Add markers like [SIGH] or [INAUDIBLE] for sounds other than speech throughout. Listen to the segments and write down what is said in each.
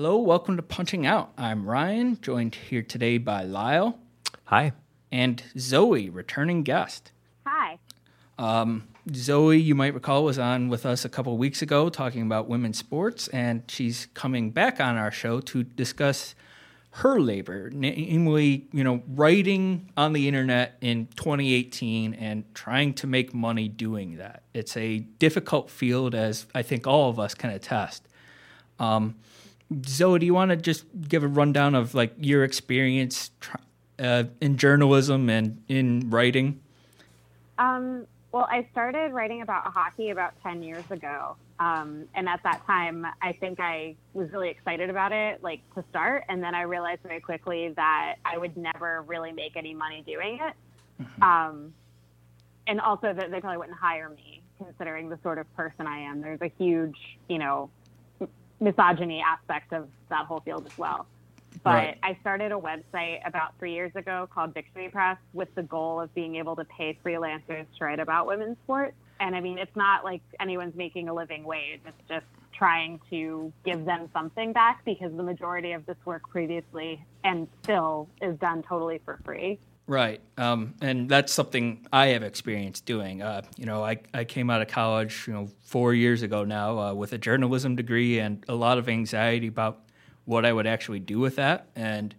Hello, welcome to Punching Out. I'm Ryan, joined here today by Lyle Hi. and Zoe, returning guest. Hi. Zoe, you might recall, was on with us a couple of weeks ago talking about women's sports, and she's coming back on our show to discuss her labor, namely, you know, writing on the internet in 2018 and trying to make money doing that. It's a difficult field, as I think all of us can attest. Um, Zoe, do you want to just give a rundown of like your experience uh, in journalism and in writing? Um, well, I started writing about hockey about 10 years ago. Um, and at that time, I think I was really excited about it, like to start. And then I realized very quickly that I would never really make any money doing it. Um, and also that they probably wouldn't hire me, considering the sort of person I am. There's a huge, you know, misogyny aspect of that whole field as well. But Right. I started a website about three years ago called Victory Press with the goal of being able to pay freelancers to write about women's sports. And I mean, it's not like anyone's making a living wage. It's just trying to give them something back because the majority of this work previously and still is done totally for free. Right. Um, and that's something I have experience doing. Uh, you know, I, I came out of college, you know, four years ago now uh, with a journalism degree and a lot of anxiety about what I would actually do with that. And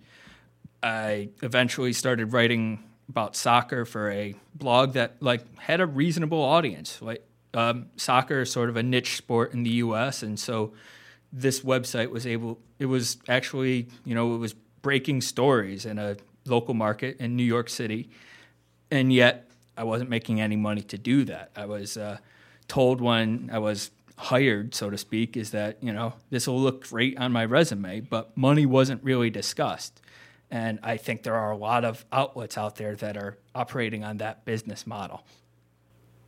I eventually started writing about soccer for a blog that like had a reasonable audience. Like um, soccer is sort of a niche sport in the U.S. and so this website was able. It was actually you know it was breaking stories in a local market in New York City, and yet I wasn't making any money to do that. I was uh, told when I was hired, so to speak, is that you know this will look great on my resume, but money wasn't really discussed. And I think there are a lot of outlets out there that are operating on that business model.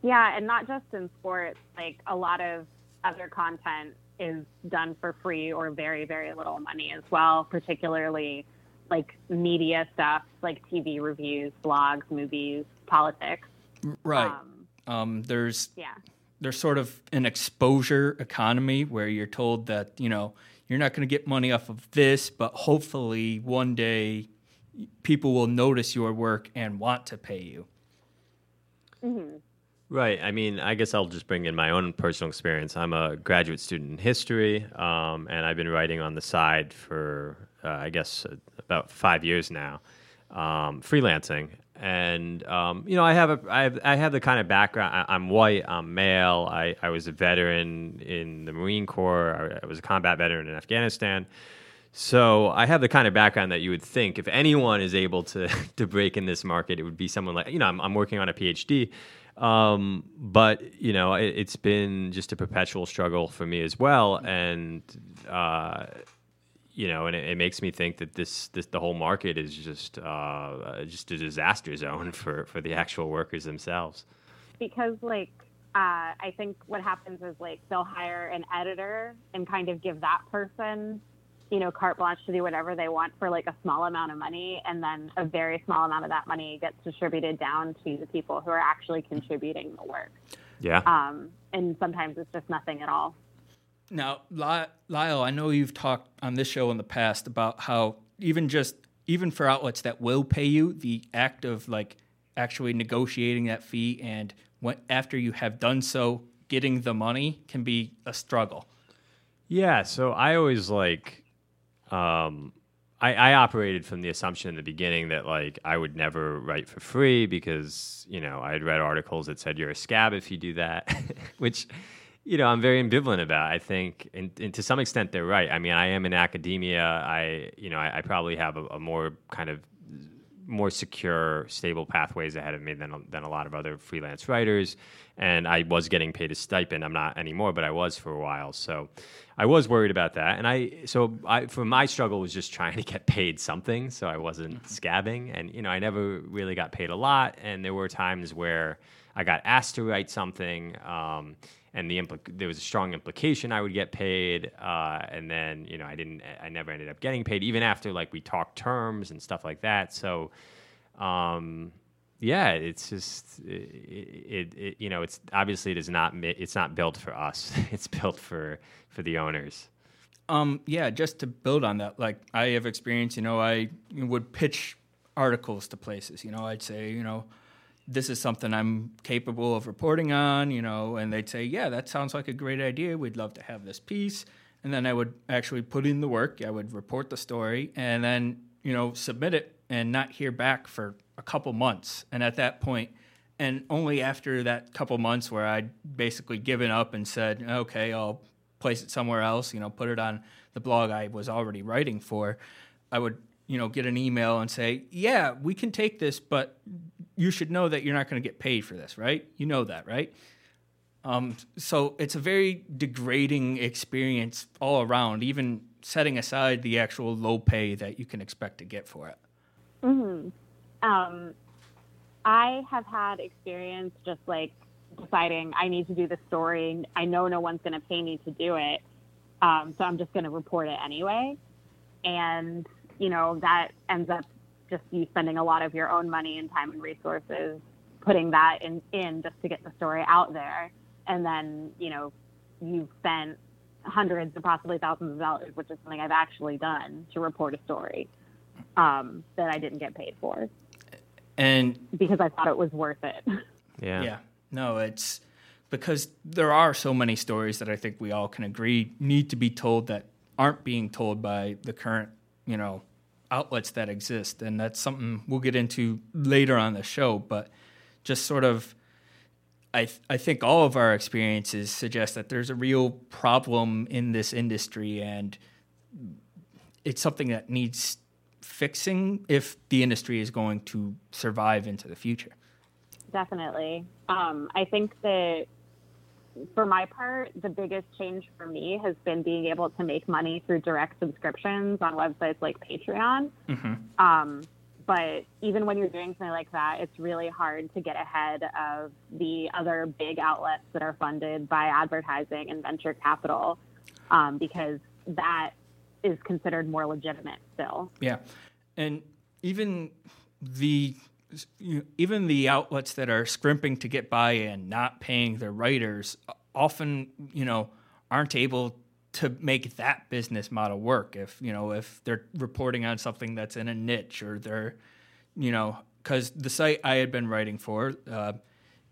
Yeah, and not just in sports, like a lot of other content is done for free or very, very little money as well, particularly like media stuff, like TV reviews, blogs, movies, politics. Right. Um, Um, there's yeah. there's sort of an exposure economy where you're told that you know you're not going to get money off of this, but hopefully one day people will notice your work and want to pay you. Right. I mean, I guess I'll just bring in my own personal experience. I'm a graduate student in history, um, and I've been writing on the side for, uh, I guess, uh, about five years now, um, freelancing. And um, you know, I have a, I have, I have the kind of background. I, I'm white. I'm male. I, I was a veteran in the Marine Corps. I, I was a combat veteran in Afghanistan. So I have the kind of background that you would think if anyone is able to [LAUGHS] to break in this market, it would be someone like you know I'm, I'm working on a PhD, um, but you know it, it's been just a perpetual struggle for me as well, and uh, you know, and it, it makes me think that this this the whole market is just uh, just a disaster zone [LAUGHS] for for the actual workers themselves. because like uh, I think what happens is like they'll hire an editor and kind of give that person, you know, carte blanche to do whatever they want for like a small amount of money, and then a very small amount of that money gets distributed down to the people who are actually contributing the work. Yeah. Um, and sometimes it's just nothing at all. Now, Lyle, I know you've talked on this show in the past about how even just even for outlets that will pay you, the act of like actually negotiating that fee and when, after you have done so, getting the money can be a struggle. Yeah, so I always like, um, I, I operated from the assumption in the beginning that like I would never write for free because you know I had read articles that said you're a scab if you do that, [LAUGHS] which you know I'm very ambivalent about. I think, and, and to some extent, they're right. I mean, I am in academia. I you know I, I probably have a, a more kind of more secure, stable pathways ahead of me than than a lot of other freelance writers, and I was getting paid a stipend. I'm not anymore, but I was for a while. So I was worried about that, and I so I for my struggle was just trying to get paid something, so I wasn't mm-hmm. scabbing, and you know I never really got paid a lot, and there were times where I got asked to write something. Um, and the impl- there was a strong implication I would get paid, uh, and then you know I didn't, I never ended up getting paid, even after like we talked terms and stuff like that. So, um, yeah, it's just it, it, it, you know it's obviously it is not it's not built for us. [LAUGHS] it's built for for the owners. Um, yeah, just to build on that, like I have experience, you know, I would pitch articles to places. You know, I'd say, you know, this is something I'm capable of reporting on, you know, and they'd say, yeah, that sounds like a great idea. We'd love to have this piece. And then I would actually put in the work. I would report the story and then, you know, submit it and not hear back for a couple months. And at that point, and only after that couple months where I'd basically given up and said, okay, I'll place it somewhere else, you know, put it on the blog I was already writing for, I would, you know, get an email and say, yeah, we can take this, but you should know that you're not going to get paid for this, right? You know that, right? Um, so it's a very degrading experience all around, even setting aside the actual low pay that you can expect to get for it. hmm Um, I have had experience just like deciding I need to do the story. I know no one's going to pay me to do it, um, so I'm just going to report it anyway. And you know that ends up just you spending a lot of your own money and time and resources putting that in, in just to get the story out there. And then, you know, you've spent hundreds and possibly thousands of dollars, which is something I've actually done to report a story um, that I didn't get paid for. And because I thought it was worth it. [LAUGHS] Yeah. Yeah. No, it's because there are so many stories that I think we all can agree need to be told that aren't being told by the current, you know, outlets that exist, and that's something we'll get into later on the show. But just sort of, I th- I think all of our experiences suggest that there's a real problem in this industry, and it's something that needs fixing if the industry is going to survive into the future. Definitely, um, I think that for my part, the biggest change for me has been being able to make money through direct subscriptions on websites like Patreon. Mm-hmm. Um, but even when you're doing something like that, it's really hard to get ahead of the other big outlets that are funded by advertising and venture capital um, because that is considered more legitimate still. Yeah. And even the even the outlets that are scrimping to get by and not paying their writers often, you know, aren't able to make that business model work. If you know, if they're reporting on something that's in a niche or they're, you know, because the site I had been writing for, uh,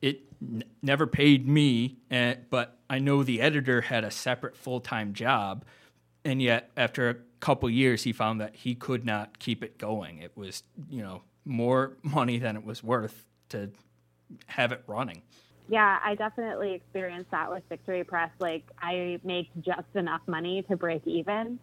it n- never paid me, and, but I know the editor had a separate full time job, and yet after a couple years, he found that he could not keep it going. It was, you know, more [LAUGHS] money than it was worth to have it running. Yeah, I definitely experienced that with Victory Press. Like, I make just enough money to break even.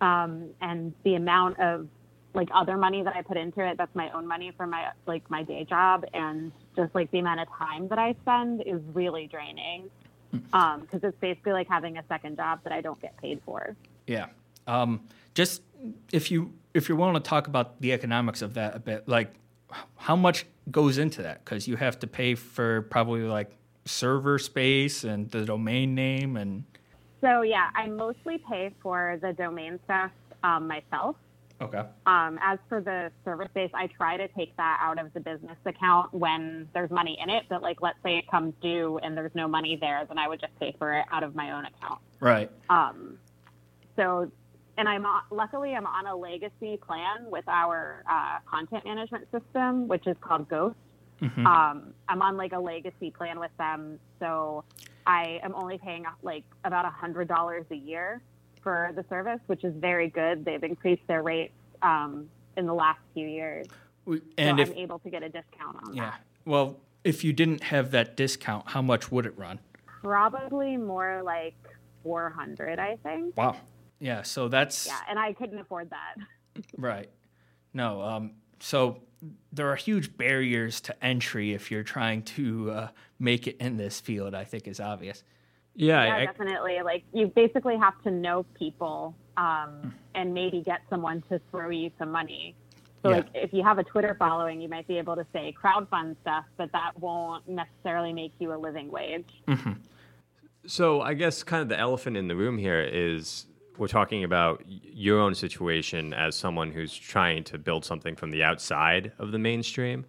Um, and the amount of like other money that I put into it, that's my own money for my like my day job, and just like the amount of time that I spend is really draining. Because hmm. um, it's basically like having a second job that I don't get paid for. Yeah. Um, just if you if you're willing to talk about the economics of that a bit, like how much goes into that? Because you have to pay for probably like server space and the domain name and. So yeah, I mostly pay for the domain stuff um, myself. Okay. Um, as for the server space, I try to take that out of the business account when there's money in it. But like, let's say it comes due and there's no money there, then I would just pay for it out of my own account. Right. Um, so and I'm luckily I'm on a legacy plan with our uh, content management system, which is called Ghost. Mm-hmm. Um, I'm on like a legacy plan with them, so I am only paying like about a hundred dollars a year for the service, which is very good. They've increased their rates um, in the last few years, and so if, I'm able to get a discount on yeah. that. Well, if you didn't have that discount, how much would it run? Probably more like 400, I think. Wow. Yeah, so that's yeah, and I couldn't afford that. right. No, um, so there are huge barriers to entry if you're trying to uh, make it in this field. I think is obvious. Yeah, yeah, I, definitely. Like you basically have to know people um, and maybe get someone to throw you some money. So Yeah. like if you have a Twitter following, you might be able to say crowdfund stuff, but that won't necessarily make you a living wage. So I guess kind of the elephant in the room here is we're talking about your own situation as someone who's trying to build something from the outside of the mainstream,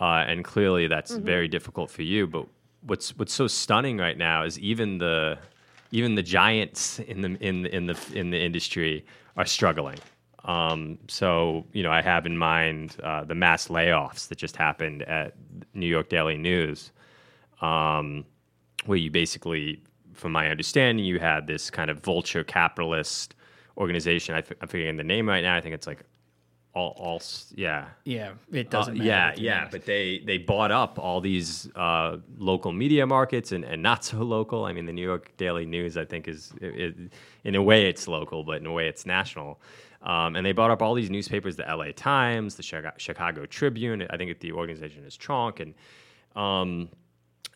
uh, and clearly that's very difficult for you. But what's what's so stunning right now is even the even the giants in the in the, in the in the industry are struggling. Um, so you know, I have in mind uh, the mass layoffs that just happened at New York Daily News um, where you basically, from my understanding, you had this kind of vulture capitalist organization. I f- I'm forgetting the name right now. I think it's like all, all s- yeah. Yeah, it Uh, doesn't. matter yeah, yeah, is. but they they bought up all these uh, local media markets and, and not [LAUGHS] so local. I mean, the New York Daily News, I think, is it, it- in a way it's local, but in a way it's national. Um, and they bought up all these newspapers: the L.A. Times, the Chicago, Chicago Tribune. I think the organization is Tronc, and um,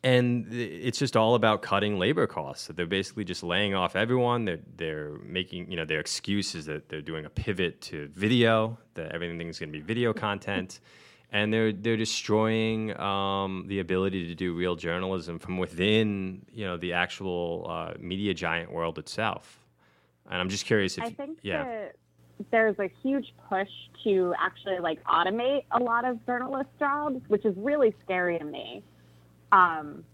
and it's just all about cutting labor costs. So they're basically just laying off everyone. They're they're making you know their excuse is that they're doing a pivot to video. That everything's going to be video content, and they're they're destroying um, the ability to do real journalism from within you know the actual uh, media giant world itself. And I'm just curious if I think yeah that there's a huge push to actually like automate a lot of journalist jobs, which is really scary to me. Um,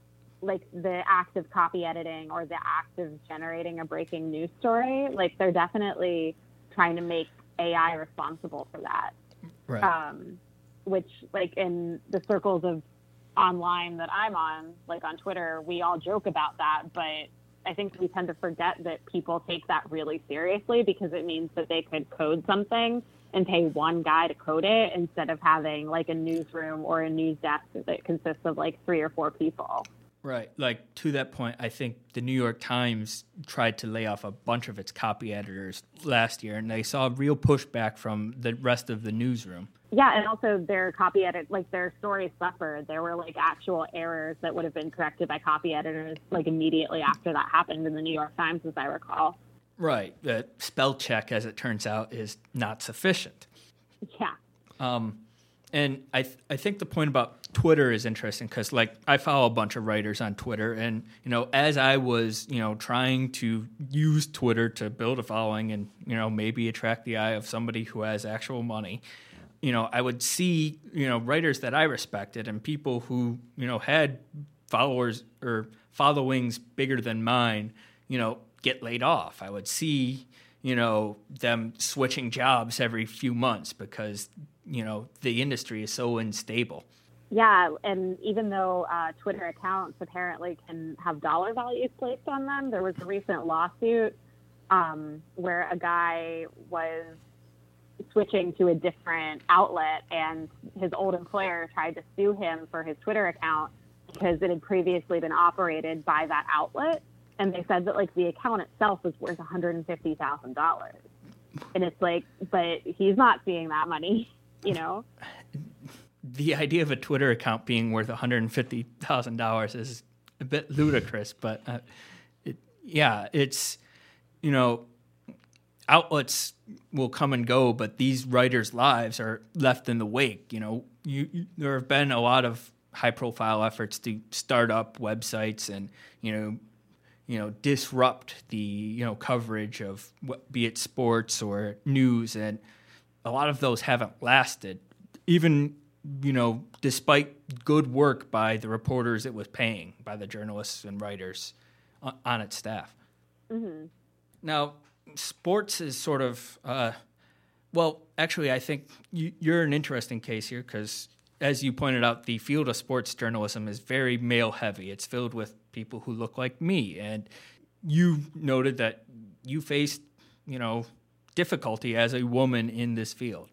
like the act of copy editing or the act of generating a breaking news story, like they're definitely trying to make AI responsible for that. right. Um, which, like in the circles of online that I'm on, like on Twitter, we all joke about that, but I think we tend to forget that people take that really seriously because it means that they could code something and pay one guy to code it instead of having like a newsroom or a news desk that consists of like three or four people. Right. Like to that point, I think the New York Times tried to lay off a bunch of its copy editors last year, and they saw real pushback from the rest of the newsroom. Yeah, and also their copy edit, like their stories suffered. There were like actual errors that would have been corrected by copy editors like immediately after that happened in the New York Times, as I recall. Right. The spell check, as it turns out, is not sufficient. Yeah. Um, and I th- I think the point about Twitter is interesting because like I follow a bunch of writers on Twitter, and you know as I was you know trying to use Twitter to build a following and you know maybe attract the eye of somebody who has actual money, you know I would see you know writers that I respected and people who you know had followers or followings bigger than mine, you know get laid off. I would see you know them switching jobs every few months because you know the industry is so unstable. Yeah, and even though uh, Twitter accounts apparently can have dollar values placed on them, there was a recent lawsuit um, where a guy was switching to a different outlet, and his old employer tried to sue him for his Twitter account because it had previously been operated by that outlet, and they said that like the account itself was worth one hundred and fifty thousand dollars, and it's like, but he's not seeing that money, [LAUGHS] you know. The idea of a Twitter account being worth one hundred and fifty thousand dollars is a bit ludicrous, but uh, it, yeah, it's you know outlets will come and go, but these writers' lives are left in the wake. You know, you, you, there have been a lot of high-profile efforts to start up websites and you know, you know, disrupt the you know coverage of what, be it sports or news, and a lot of those haven't lasted. Even you know, despite good work by the reporters it was paying, by the journalists and writers on, on its staff. Now, sports is sort of, uh, well, actually, I think you, you're an interesting case here because, as you pointed out, the field of sports journalism is very male heavy. It's filled with people who look like me. And you noted that you faced, you know, difficulty as a woman in this field.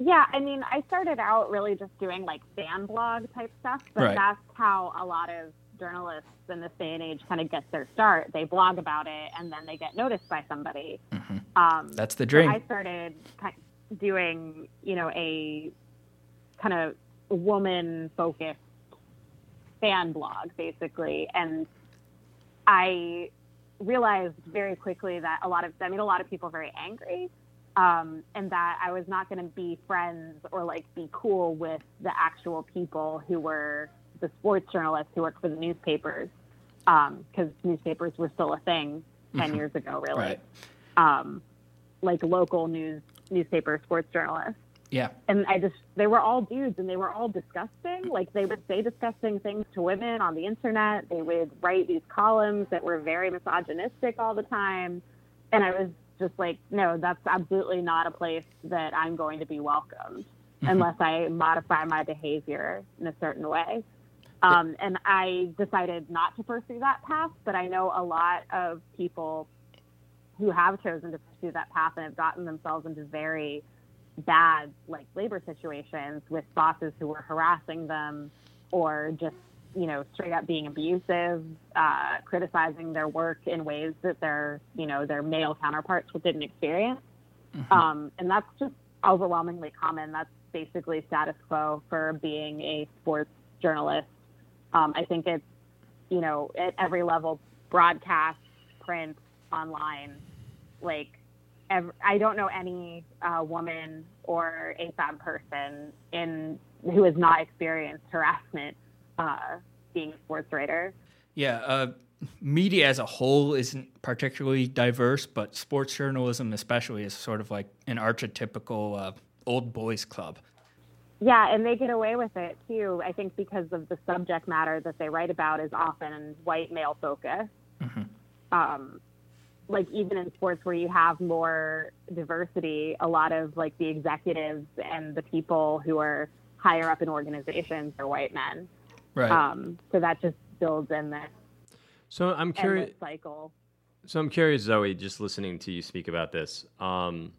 Yeah, I mean, I started out really just doing like fan blog type stuff, but Right. that's how a lot of journalists in this day and age kind of get their start. They blog about it and then they get noticed by somebody. Um, That's the so dream. I started doing, you know, a kind of woman focused fan blog, basically. And I realized very quickly that a lot of, I mean, a lot of people very angry. Um, and that I was not going to be friends or like be cool with the actual people who were the sports journalists who worked for the newspapers, because um, newspapers were still a thing 10 mm-hmm. years ago, really. Right. Um, like local news newspaper sports journalists. Yeah. And I just, they were all dudes and they were all disgusting. Like they would say disgusting things to women on the internet. They would write these columns that were very misogynistic all the time. And I was just like, no, that's absolutely not a place that I'm going to be welcomed mm-hmm. unless I modify my behavior in a certain way. Um, and I decided not to pursue that path, but I know a lot of people who have chosen to pursue that path and have gotten themselves into very bad like labor situations with bosses who were harassing them or just you know straight up being abusive uh, criticizing their work in ways that their you know their male counterparts didn't experience. Mm-hmm. um, and that's just overwhelmingly common. That's basically status quo for being a sports journalist. Um, i think it's you know at every level broadcast print online like ever, I don't know any uh, woman or AFAB person in who has not experienced harassment uh, being a sports writer. Yeah, uh, media as a whole isn't particularly diverse, but sports journalism especially is sort of like an archetypical uh, old boys club. Yeah, and they get away with it too. I think because of the subject matter that they write about is often white male focused. Mm-hmm. Um, like even in sports where you have more diversity, a lot of like the executives and the people who are higher up in organizations are white men. Right. Um, so that just builds in this. So I'm curious. Cycle. So I'm curious, Zoe, just listening to you speak about this. Um,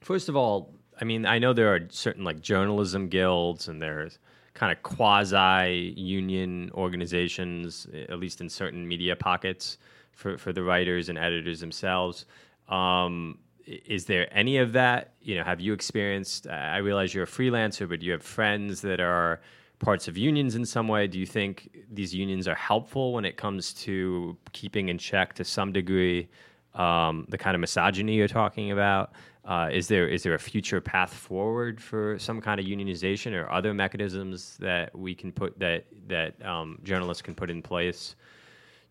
first of all, I mean, I know there are certain like journalism guilds and there's kind of quasi union organizations, at least in certain media pockets for, for the writers and editors themselves. Um, is there any of that? You know, have you experienced? I realize you're a freelancer, but do you have friends that are parts of unions in some way? Do you think these unions are helpful when it comes to keeping in check to some degree um, the kind of misogyny you're talking about? Uh, is there is there a future path forward for some kind of unionization or other mechanisms that we can put that that um, journalists can put in place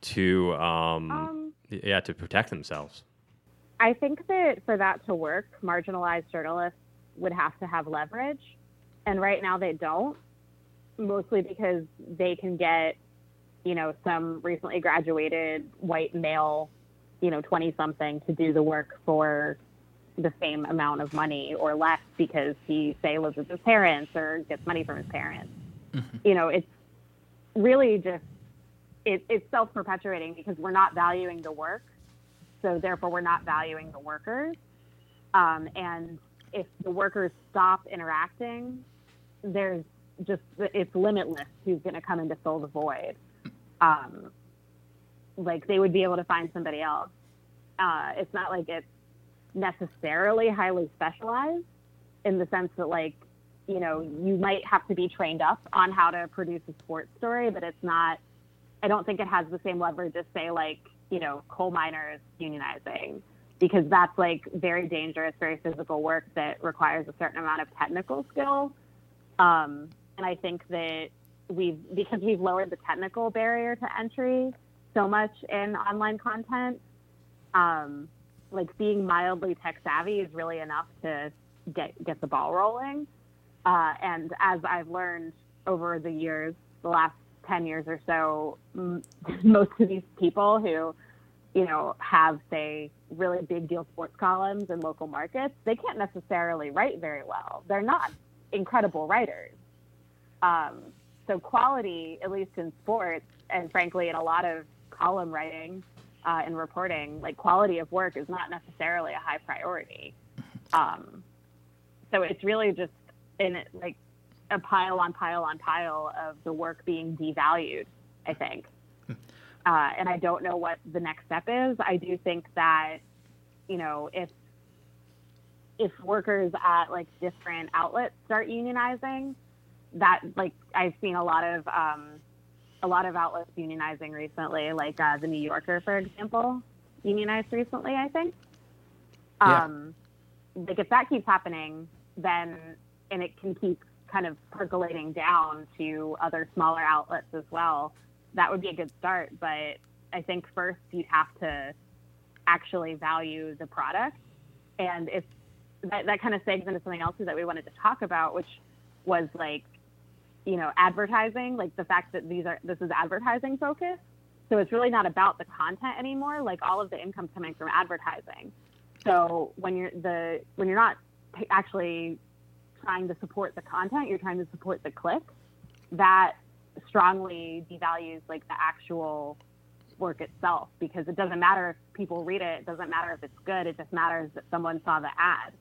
to um, um, yeah to protect themselves? I think that for that to work, marginalized journalists would have to have leverage, and right now they don't, mostly because they can get, you know, some recently graduated white male, you know, twenty something to do the work for the same amount of money or less because he say lives with his parents or gets money from his parents. Mm-hmm. You know, it's really just it, it's self perpetuating because we're not valuing the work. So therefore, we're not valuing the workers. Um, and if the workers stop interacting, there's just it's limitless who's going to come in to fill the void. Um, like they would be able to find somebody else. Uh, it's not like it's necessarily highly specialized in the sense that like you know you might have to be trained up on how to produce a sports story, but it's not I don't think it has the same leverage as say like you know coal miners unionizing because that's like very dangerous, very physical work that requires a certain amount of technical skill. Um, and I think that we've because we've lowered the technical barrier to entry so much in online content. Um, like being mildly tech savvy is really enough to get get the ball rolling. Uh, and as I've learned over the years, the last 10 years or so, m- [LAUGHS] most of these people who, you know, have, say, really big deal sports columns in local markets, they can't necessarily write very well. They're not incredible writers. Um, so, quality, at least in sports, and frankly, in a lot of column writing uh, and reporting, like quality of work is not necessarily a high priority. Um, so, it's really just in it like a pile on pile on pile of the work being devalued, I think. Hmm. Uh, and I don't know what the next step is. I do think that, you know, if if workers at like different outlets start unionizing, that like I've seen a lot of um, a lot of outlets unionizing recently, like uh, the New Yorker, for example, unionized recently. I think. Yeah. Um, like if that keeps happening, then and it can keep kind of percolating down to other smaller outlets as well. That would be a good start, but I think first you'd have to actually value the product, and if that, that kind of segues into something else that we wanted to talk about, which was like, you know, advertising, like the fact that these are this is advertising focused. So it's really not about the content anymore. Like all of the income's coming from advertising. So when you're the when you're not actually trying to support the content, you're trying to support the click. That strongly devalues like the actual work itself because it doesn't matter if people read it. It doesn't matter if it's good. It just matters that someone saw the ad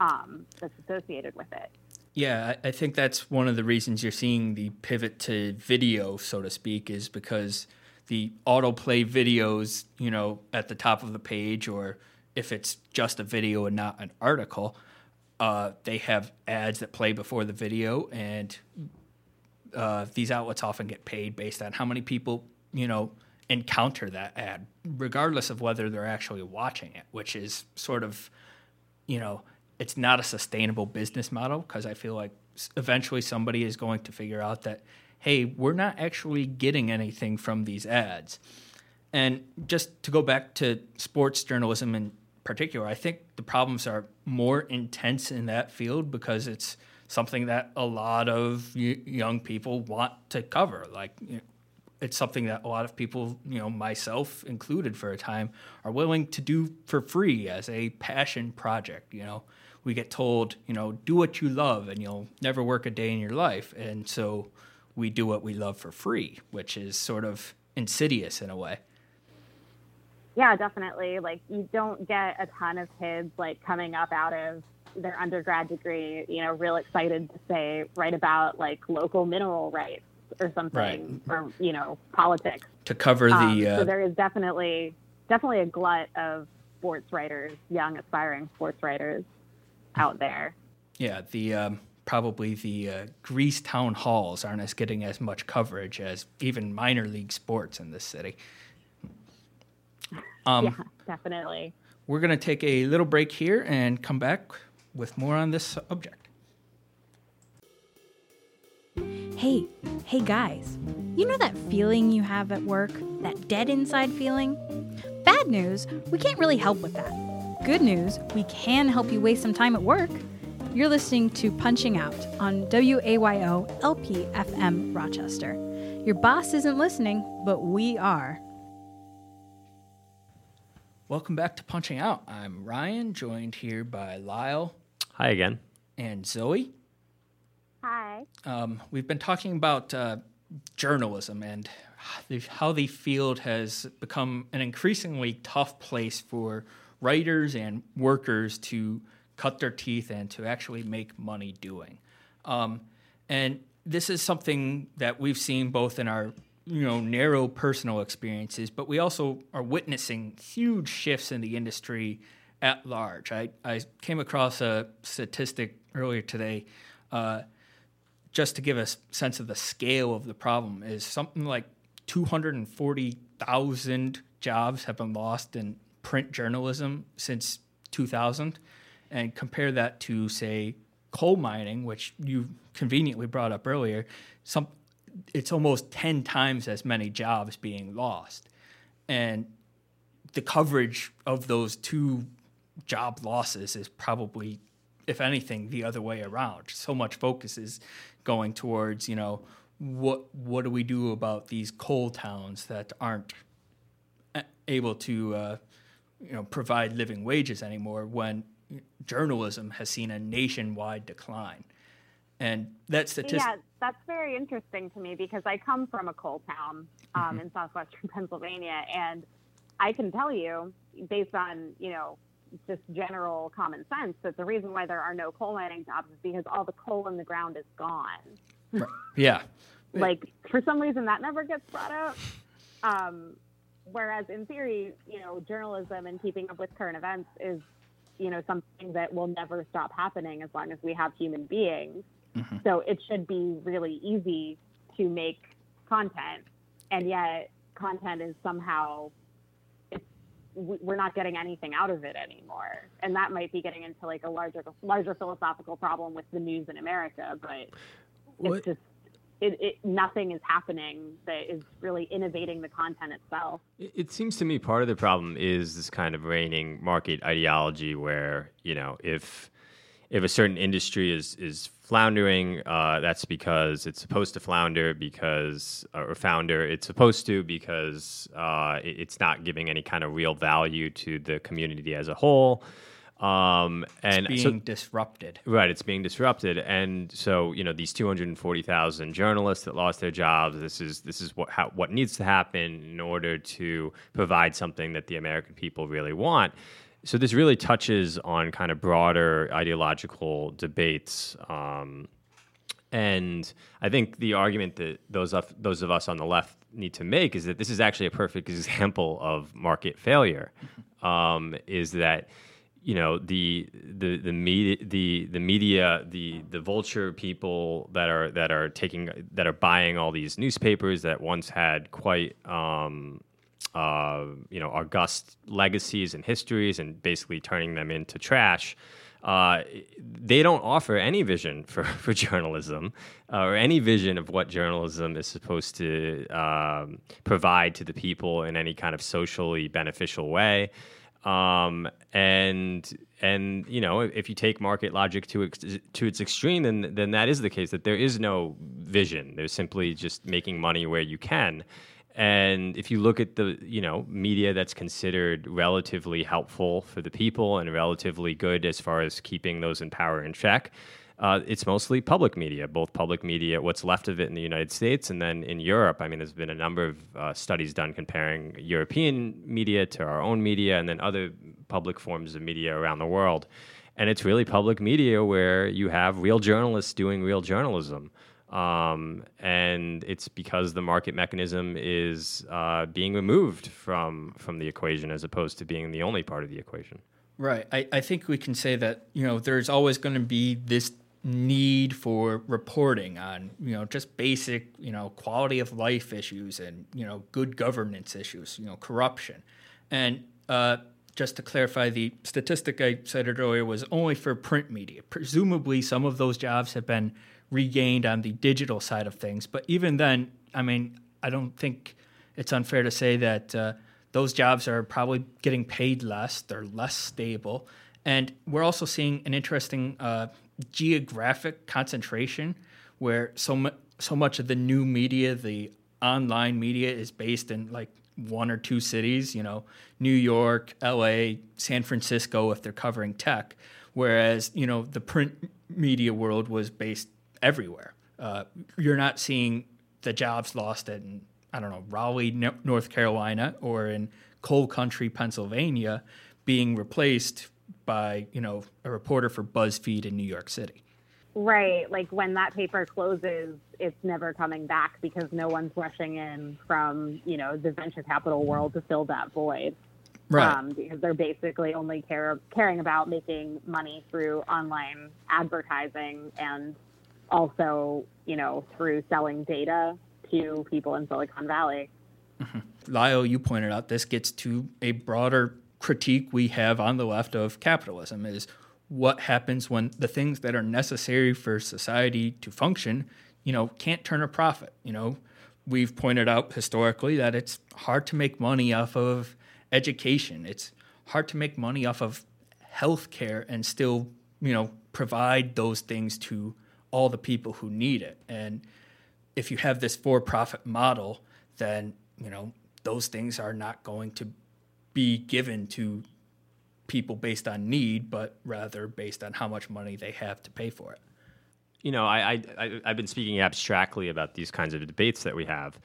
um, that's associated with it. Yeah, I think that's one of the reasons you're seeing the pivot to video, so to speak, is because the autoplay videos, you know, at the top of the page, or if it's just a video and not an article, uh, they have ads that play before the video, and uh, these outlets often get paid based on how many people, you know, encounter that ad, regardless of whether they're actually watching it, which is sort of you know, it's not a sustainable business model because I feel like eventually somebody is going to figure out that, hey, we're not actually getting anything from these ads. And just to go back to sports journalism in particular, I think the problems are more intense in that field because it's something that a lot of y- young people want to cover. Like, you know, it's something that a lot of people, you know, myself included for a time, are willing to do for free as a passion project. You know, we get told, you know, do what you love and you'll never work a day in your life. And so we do what we love for free, which is sort of insidious in a way. Yeah, definitely. Like you don't get a ton of kids like coming up out of their undergrad degree, you know, real excited to say write about like local mineral rights or something or you know politics. To cover the, Um, uh, so there is definitely definitely a glut of sports writers, young aspiring sports writers out there. yeah, the um, probably the uh, Greece town halls aren't as getting as much coverage as even minor league sports in this city. Um, yeah, definitely. We're going to take a little break here and come back with more on this subject. Hey, hey guys, you know that feeling you have at work? That dead inside feeling? Bad news, we can't really help with that. Good news, we can help you waste some time at work. You're listening to Punching Out on WAYO LP FM Rochester. Your boss isn't listening, but we are. Welcome back to Punching Out. I'm Ryan, joined here by Lyle Hi again. and Zoe. Hi. Um, we've been talking about uh, journalism and how the field has become an increasingly tough place for writers and workers to cut their teeth and to actually make money doing. Um, and this is something that we've seen both in our you know narrow personal experiences, but we also are witnessing huge shifts in the industry at large. I, I came across a statistic earlier today. Uh, just to give a sense of the scale of the problem, is something like 240,000 jobs have been lost in print journalism since 2000. And compare that to, say, coal mining, which you conveniently brought up earlier, some, it's almost 10 times as many jobs being lost. And the coverage of those two job losses is probably, if anything, the other way around. So much focus is going towards, you know, what what do we do about these coal towns that aren't able to, uh, you know, provide living wages anymore when journalism has seen a nationwide decline. And that statistic, Yeah, that's very interesting to me because I come from a coal town um, in southwestern [LAUGHS] Pennsylvania, and I can tell you, based on you know just general common sense, that the reason why there are no coal mining jobs is because all the coal in the ground is gone. yeah, [LAUGHS] Like for some reason that never gets brought up. Um, whereas in theory, you know, journalism and keeping up with current events is you know something that will never stop happening as long as we have human beings. Mm-hmm. So it should be really easy to make content, and yet content is somehow it's we're not getting anything out of it anymore, and that might be getting into like a larger larger philosophical problem with the news in America, but what? it's just it, it, nothing is happening that is really innovating the content itself. It, it, seems to me part of the problem is this kind of reigning market ideology where, you know, if if a certain industry is is floundering, uh, that's because it's supposed to flounder because or founder it's supposed to because uh, it's not giving any kind of real value to the community as a whole. Um, and it's being so, disrupted. Right, it's being disrupted, and so you know these two hundred and forty thousand journalists that lost their jobs. This is this is what how, what needs to happen in order to provide something that the American people really want. So this really touches on kind of broader ideological debates. Um, and I think the argument that those of, those of us on the left need to make is that this is actually a perfect [LAUGHS] example of market failure. Um, is that you know the the the media the the media the the vulture people that are that are taking that are buying all these newspapers that once had quite um, uh, you know august legacies and histories and basically turning them into trash. Uh, they don't offer any vision for, [LAUGHS] for journalism uh, or any vision of what journalism is supposed to um, provide to the people in any kind of socially beneficial way. Um, and and you know if you take market logic to to its extreme, then then that is the case that there is no vision. There's simply just making money where you can. And if you look at the you know media that's considered relatively helpful for the people and relatively good as far as keeping those in power in check, uh, it's mostly public media, both public media, what's left of it in the United States, and then in Europe. I mean, there's been a number of uh, studies done comparing European media to our own media, and then other public forms of media around the world. And it's really public media where you have real journalists doing real journalism. Um, and it's because the market mechanism is uh, being removed from from the equation as opposed to being the only part of the equation. Right. I, I think we can say that you know there's always going to be this need for reporting on you know just basic you know quality of life issues and you know good governance issues you know corruption and uh, just to clarify the statistic i cited earlier was only for print media presumably some of those jobs have been regained on the digital side of things but even then i mean i don't think it's unfair to say that uh, those jobs are probably getting paid less they're less stable and we're also seeing an interesting uh, geographic concentration where so mu- so much of the new media, the online media, is based in like one or two cities. You know, New York, L.A., San Francisco, if they're covering tech. Whereas you know the print media world was based everywhere. Uh, you're not seeing the jobs lost in I don't know Raleigh, North Carolina, or in coal country, Pennsylvania, being replaced by you know a reporter for BuzzFeed in New York City. Right, like when that paper closes, it's never coming back because no one's rushing in from you know the venture capital world to fill that void. Right. Um, because they're basically only care, caring about making money through online advertising and also, you know, through selling data to people in Silicon Valley. Mm-hmm. Lyle, you pointed out this gets to a broader critique we have on the left of capitalism is what happens when the things that are necessary for society to function, you know, can't turn a profit. You know, we've pointed out historically that it's hard to make money off of education. It's hard to make money off of healthcare and still, you know, provide those things to all the people who need it. And if you have this for-profit model, then, you know, those things are not going to be given to people based on need, but rather based on how much money they have to pay for it. You know, I, I, I've been speaking abstractly about these kinds of debates that we have,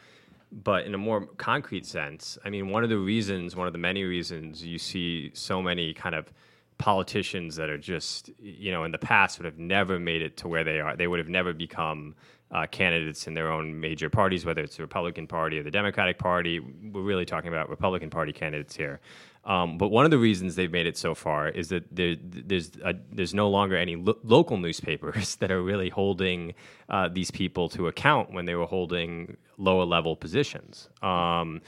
but in a more concrete sense, I mean, one of the reasons, one of the many reasons you see so many kind of politicians that are just, you know, in the past would have never made it to where they are. They would have never become uh, candidates in their own major parties, whether it's the Republican Party or the Democratic Party. We're really talking about Republican Party candidates here. Um, but one of the reasons they've made it so far is that there, there's a, there's no longer any lo- local newspapers [LAUGHS] that are really holding uh, these people to account when they were holding lower level positions. Um,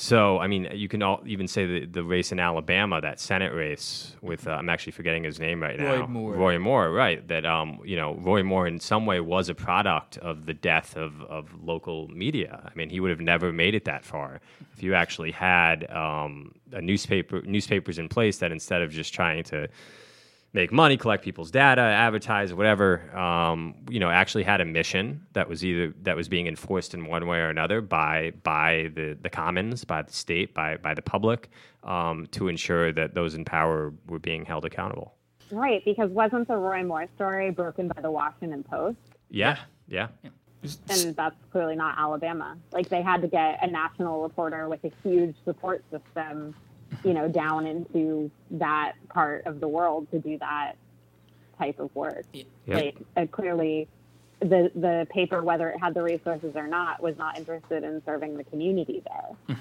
so, I mean, you can all, even say the, the race in Alabama, that Senate race with, uh, I'm actually forgetting his name right now. Roy. Moore. Roy Moore, right. That, um, you know, Roy Moore in some way was a product of the death of, of local media. I mean, he would have never made it that far if you actually had um, a newspaper, newspapers in place that instead of just trying to, make money, collect people's data, advertise, whatever. Um, you know, actually had a mission that was either that was being enforced in one way or another by by the the commons, by the state, by by the public, um, to ensure that those in power were being held accountable. Right, because wasn't the Roy Moore story broken by the Washington Post? Yeah, yeah. And that's clearly not Alabama. Like they had to get a national reporter with a huge support system you know, down into that part of the world to do that type of work. Yep. Like uh, clearly, the the paper, whether it had the resources or not, was not interested in serving the community there.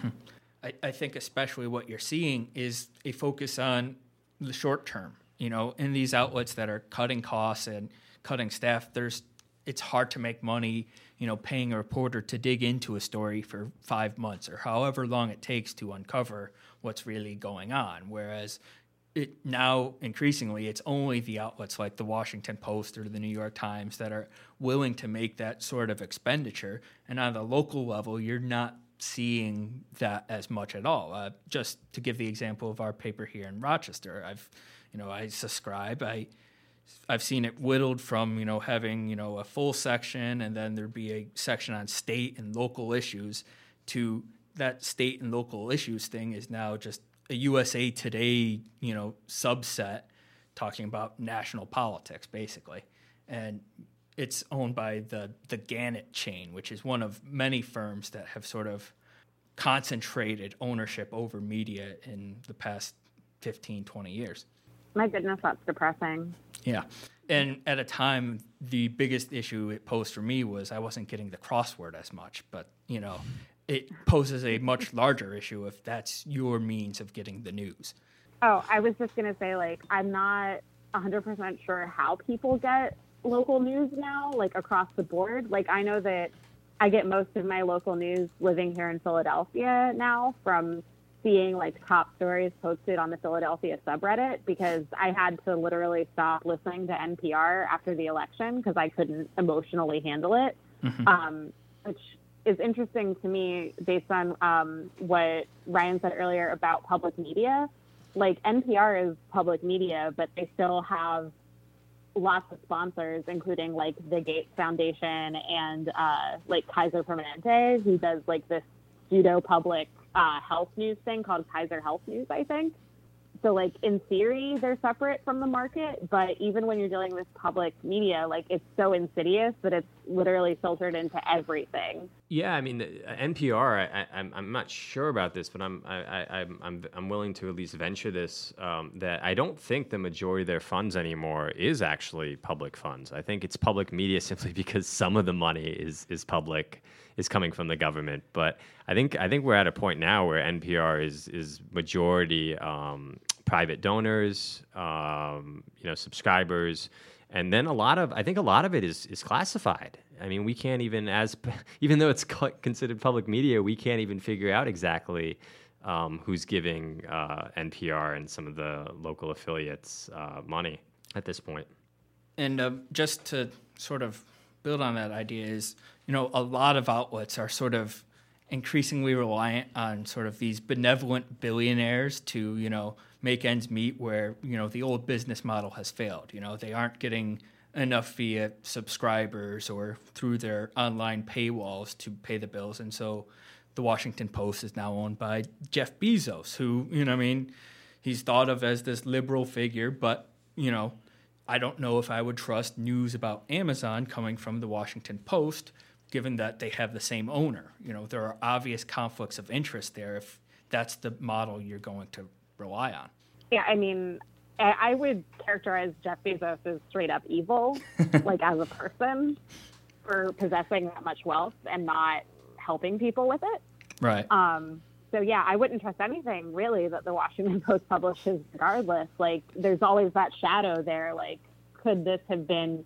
I, I think especially what you're seeing is a focus on the short term. You know, in these outlets that are cutting costs and cutting staff, there's it's hard to make money. You know, paying a reporter to dig into a story for five months or however long it takes to uncover what's really going on. Whereas it now increasingly it's only the outlets like the Washington Post or the New York Times that are willing to make that sort of expenditure. And on the local level, you're not seeing that as much at all. Uh, just to give the example of our paper here in Rochester, I've, you know, I subscribe. I, I've seen it whittled from you know having you know a full section and then there'd be a section on state and local issues to that state and local issues thing is now just a USA Today, you know, subset talking about national politics basically. And it's owned by the the Gannett chain, which is one of many firms that have sort of concentrated ownership over media in the past 15, 20 years. My goodness, that's depressing. Yeah. And at a time, the biggest issue it posed for me was I wasn't getting the crossword as much. But, you know, it poses a much larger issue if that's your means of getting the news. Oh, I was just going to say, like, I'm not 100% sure how people get local news now, like, across the board. Like, I know that I get most of my local news living here in Philadelphia now from seeing like top stories posted on the Philadelphia subreddit because I had to literally stop listening to NPR after the election because I couldn't emotionally handle it, Mm-hmm. um, which is interesting to me based on um, what Ryan said earlier about public media. Like NPR is public media, but they still have lots of sponsors, including like the Gates Foundation and uh, like Kaiser Permanente, who does like this pseudo public uh, health news thing called Kaiser Health News, I think. So, like in theory, they're separate from the market, but even when you're dealing with public media, like it's so insidious that it's literally filtered into everything. Yeah, I mean, uh, NPR. I, I, I'm I'm not sure about this, but I'm I, I'm I'm I'm willing to at least venture this um, that I don't think the majority of their funds anymore is actually public funds. I think it's public media [LAUGHS] simply because some of the money is is public is coming from the government. But I think I think we're at a point now where NPR is is majority um, private donors, um, you know, subscribers and then a lot of i think a lot of it is is classified i mean we can't even as [LAUGHS] even though it's [LAUGHS] considered public media we can't even figure out exactly um, who's giving uh, npr and some of the local affiliates uh, money at this point. And uh, just to sort of build on that idea is, you know, a lot of outlets are sort of increasingly reliant on sort of these benevolent billionaires to, you know, make ends meet where, you know, the old business model has failed. You know, they aren't getting enough via subscribers or through their online paywalls to pay the bills. And so the Washington Post is now owned by Jeff Bezos, who, you know, I mean, he's thought of as this liberal figure, but, you know, I don't know if I would trust news about Amazon coming from the Washington Post, given that they have the same owner. You know, there are obvious conflicts of interest there if that's the model you're going to rely on. Yeah, I mean, I would characterize Jeff Bezos as straight up evil, [LAUGHS] like as a person, for possessing that much wealth and not helping people with it. Right. Um, so yeah, I wouldn't trust anything really that the Washington Post [LAUGHS] publishes, regardless. Like, there's always that shadow there. Like, could this have been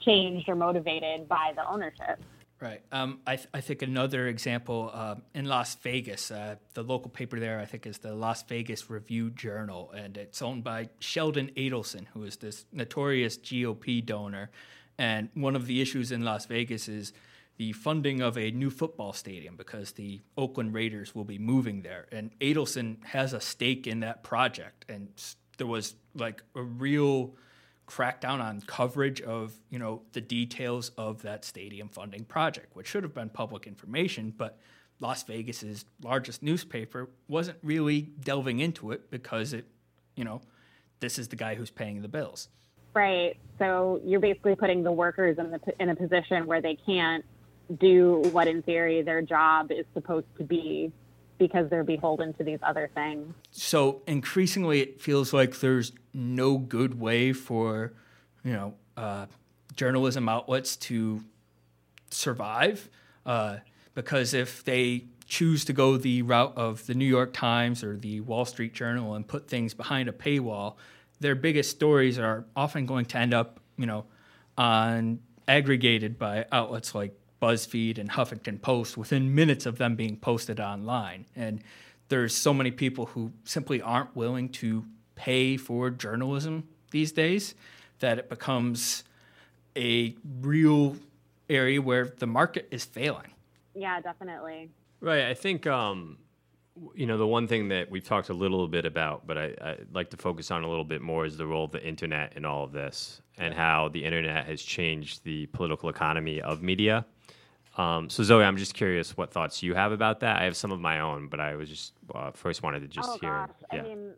changed or motivated by the ownership? Right. Um, I, th- I think another example uh, in Las Vegas, uh, the local paper there, I think, is the Las Vegas Review Journal, and it's owned by Sheldon Adelson, who is this notorious GOP donor. And one of the issues in Las Vegas is the funding of a new football stadium because the Oakland Raiders will be moving there. And Adelson has a stake in that project. And there was like a real crackdown on coverage of you know the details of that stadium funding project, which should have been public information, but Las Vegas's largest newspaper wasn't really delving into it because it, you know, this is the guy who's paying the bills. Right. So you're basically putting the workers in the in a position where they can't do what in theory their job is supposed to be because they're beholden to these other things. So increasingly, it feels like there's no good way for, you know, uh, journalism outlets to survive, uh, because if they choose to go the route of the New York Times or the Wall Street Journal and put things behind a paywall, their biggest stories are often going to end up, you know, on aggregated by outlets like BuzzFeed and Huffington Post within minutes of them being posted online. And there's so many people who simply aren't willing to pay for journalism these days that it becomes a real area where the market is failing. Yeah, definitely. Right. I think um, you know the one thing that we've talked a little bit about, but I, I'd like to focus on a little bit more is the role of the internet in all of this, and how the internet has changed the political economy of media. Um, so Zoe, I'm just curious what thoughts you have about that. I have some of my own, but I was just uh, first wanted to just oh, hear. Gosh. Yeah. I mean,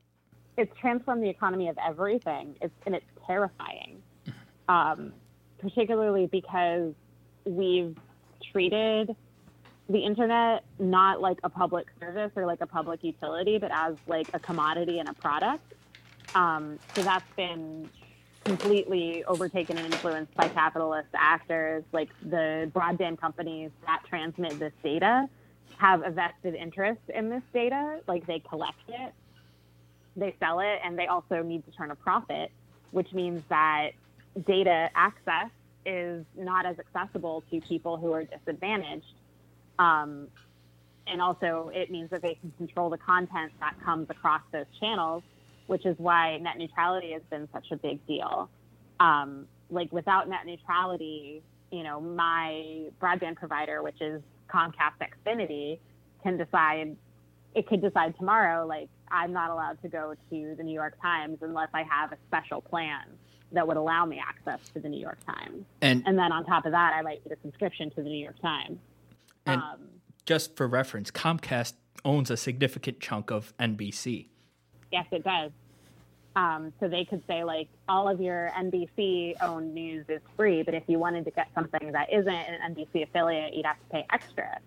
it's transformed the economy of everything. It's and it's terrifying, um, particularly because we've treated the internet not like a public service or like a public utility, but as like a commodity and a product. Um, so that's been completely overtaken and influenced by capitalist actors like the broadband companies that transmit this data have a vested interest in this data. Like they collect it they sell it and they also need to turn a profit which means that data access is not as accessible to people who are disadvantaged. Um, and also it means that they can control the content that comes across those channels which is why net neutrality has been such a big deal. Um, like without net neutrality, you know, my broadband provider, which is Comcast Xfinity, can decide. It could decide tomorrow, like I'm not allowed to go to the New York Times unless I have a special plan that would allow me access to the New York Times. And, and then on top of that, I might get a subscription to the New York Times. And um, just for reference, Comcast owns a significant chunk of NBC. Yes, it does. Um, so they could say like all of your NBC owned news is free, but if you wanted to get something that isn't an NBC affiliate, you'd have to pay extra.